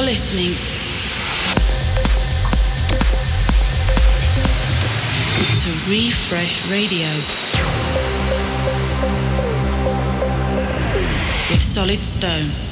You're listening to Refresh Radio with Solid Stone.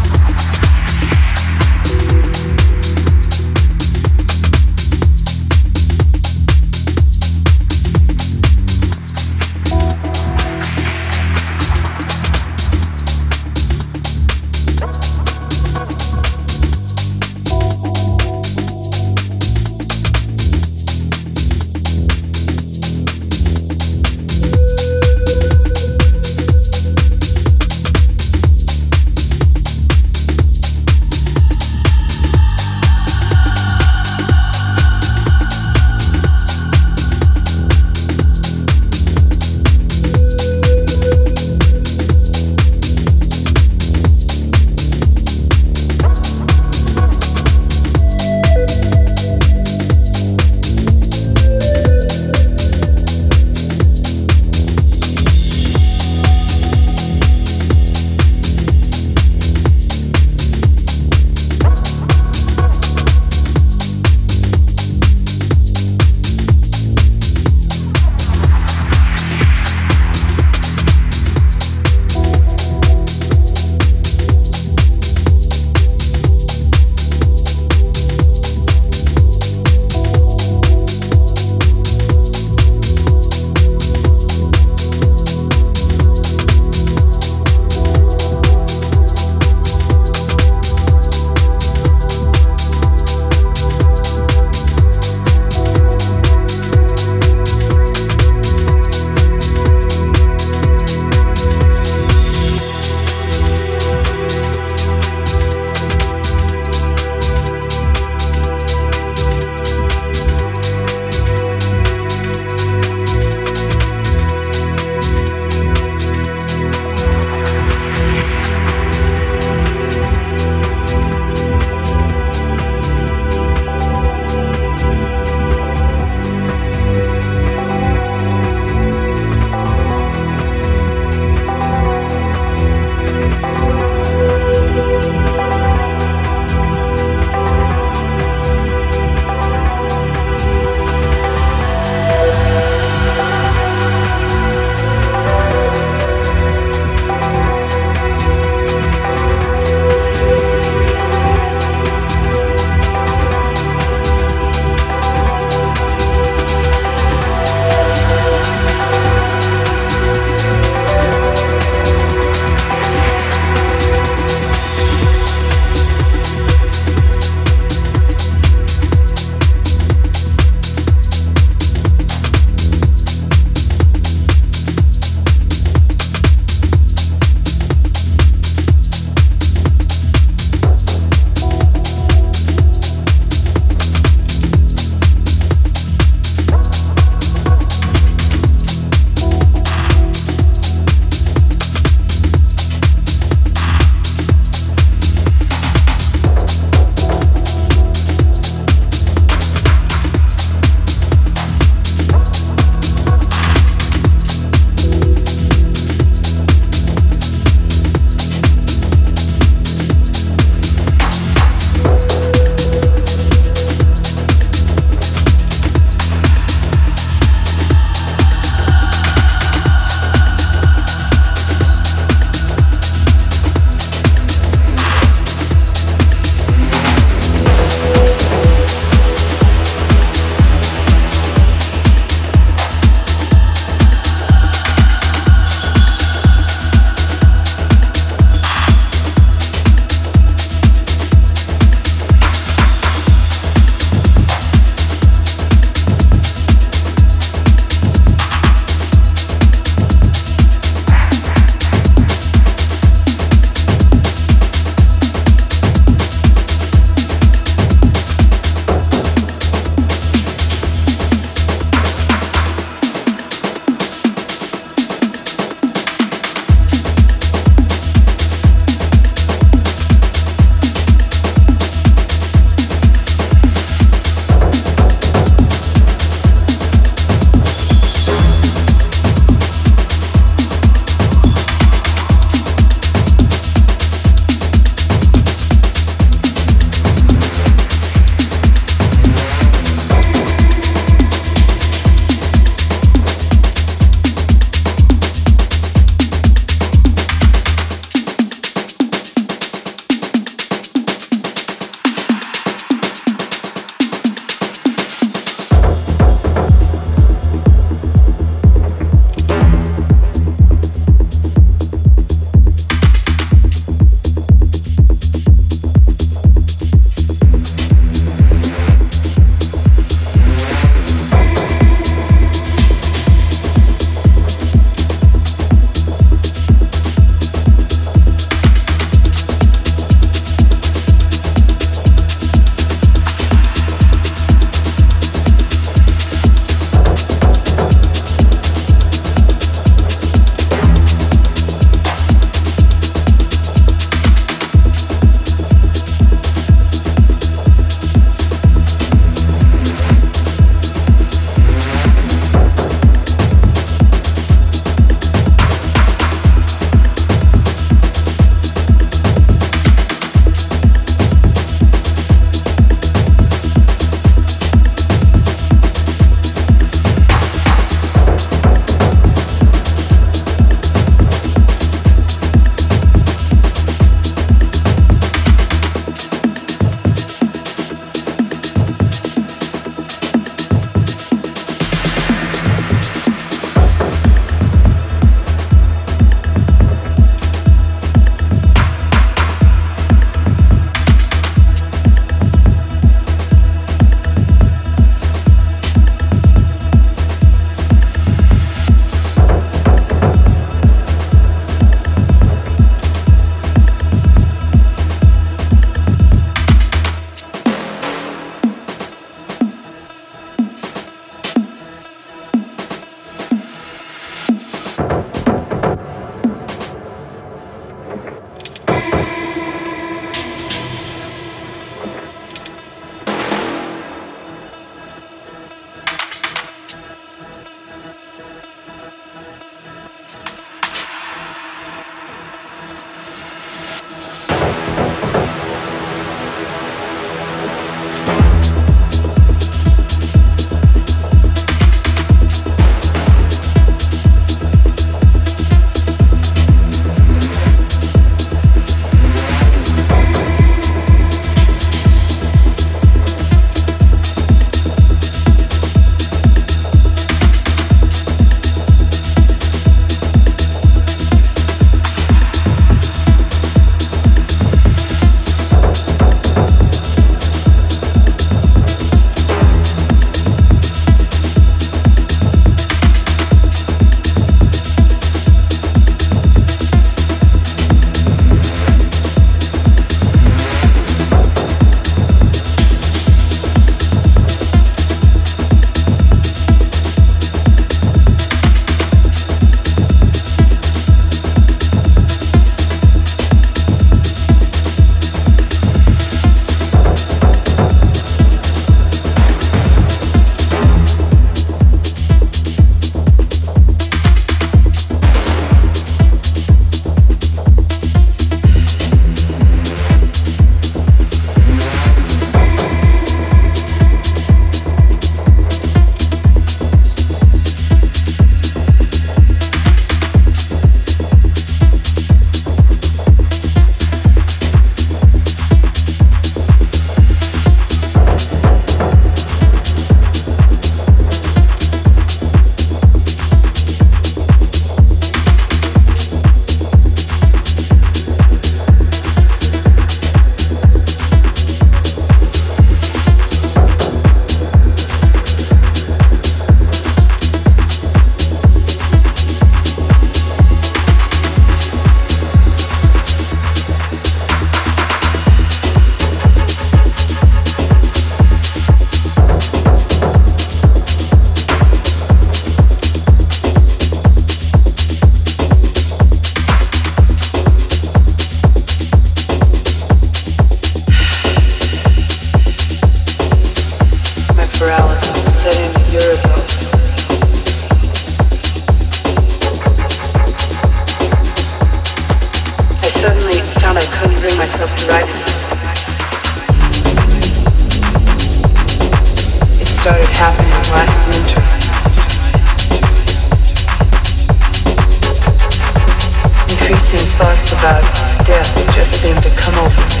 Increasing thoughts about death just seemed to come over me.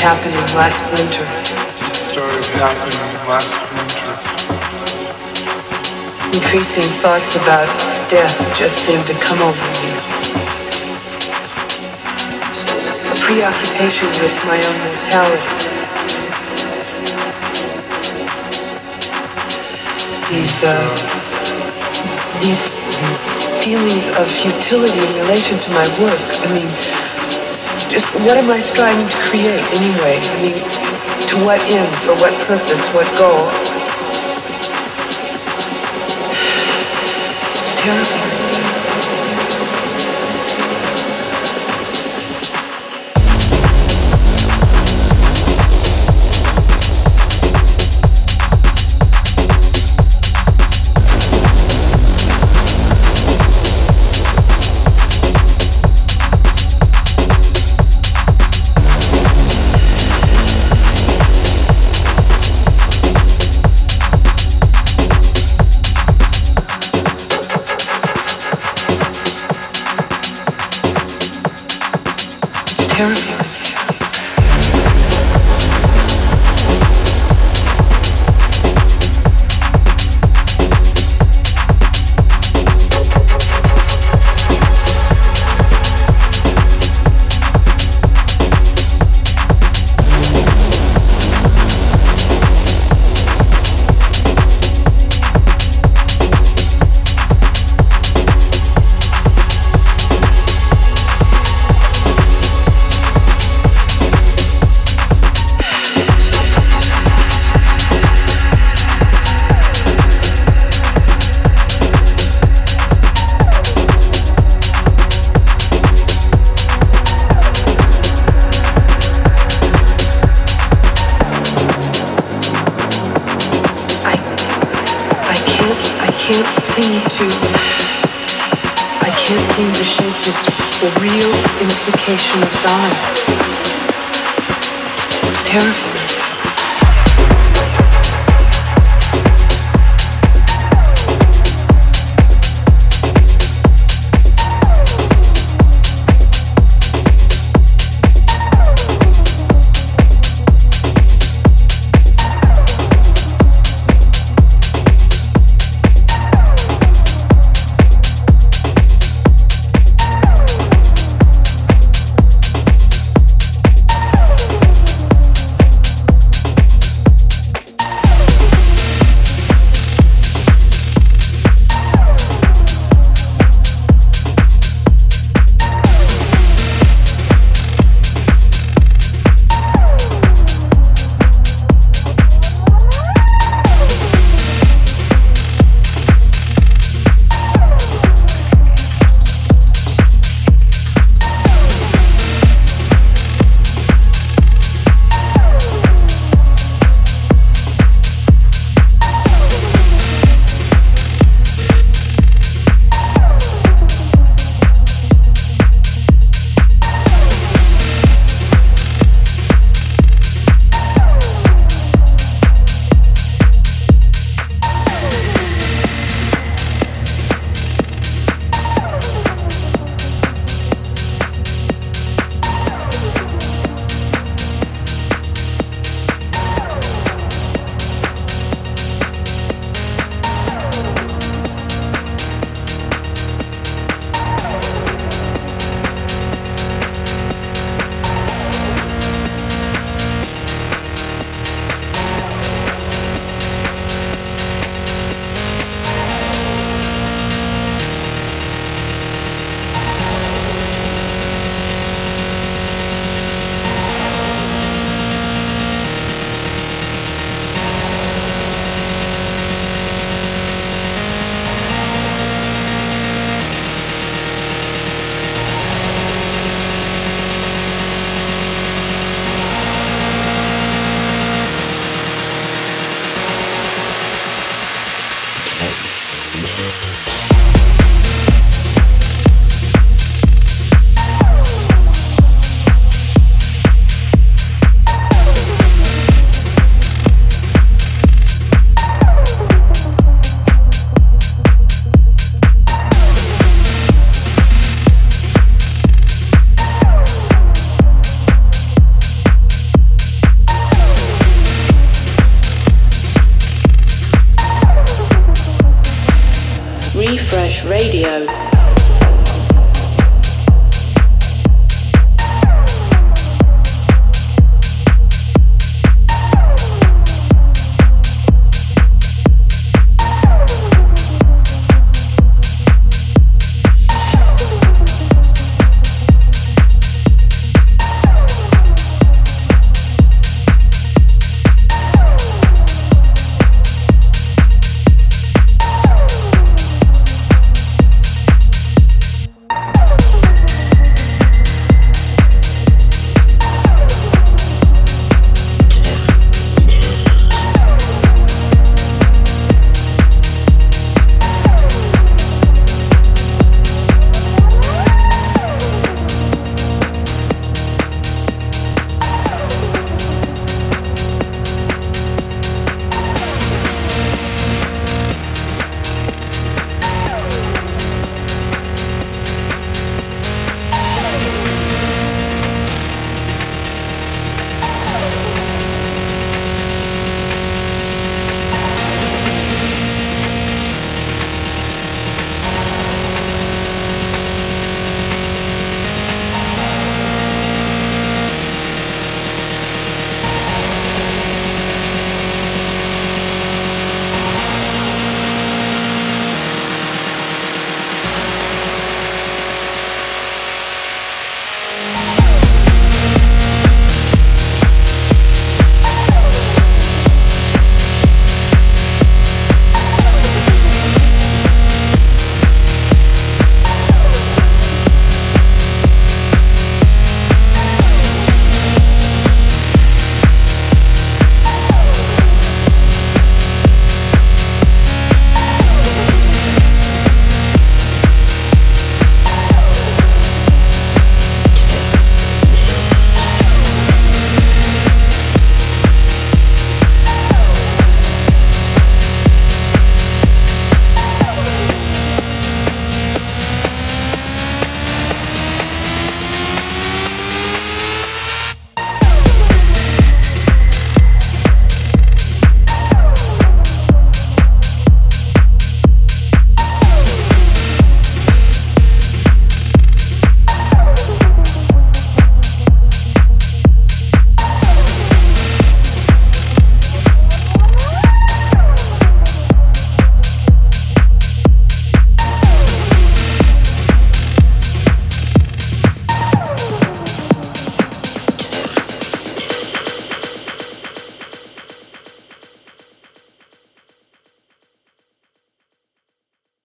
Happening last winter. It started happening last winter. Increasing thoughts about death just seemed to come over me. A preoccupation with my own mortality. These, uh, these feelings of futility in relation to my work. I mean, just what am I striving to create anyway? I mean, to what end, for what purpose, what goal? It's terrifying.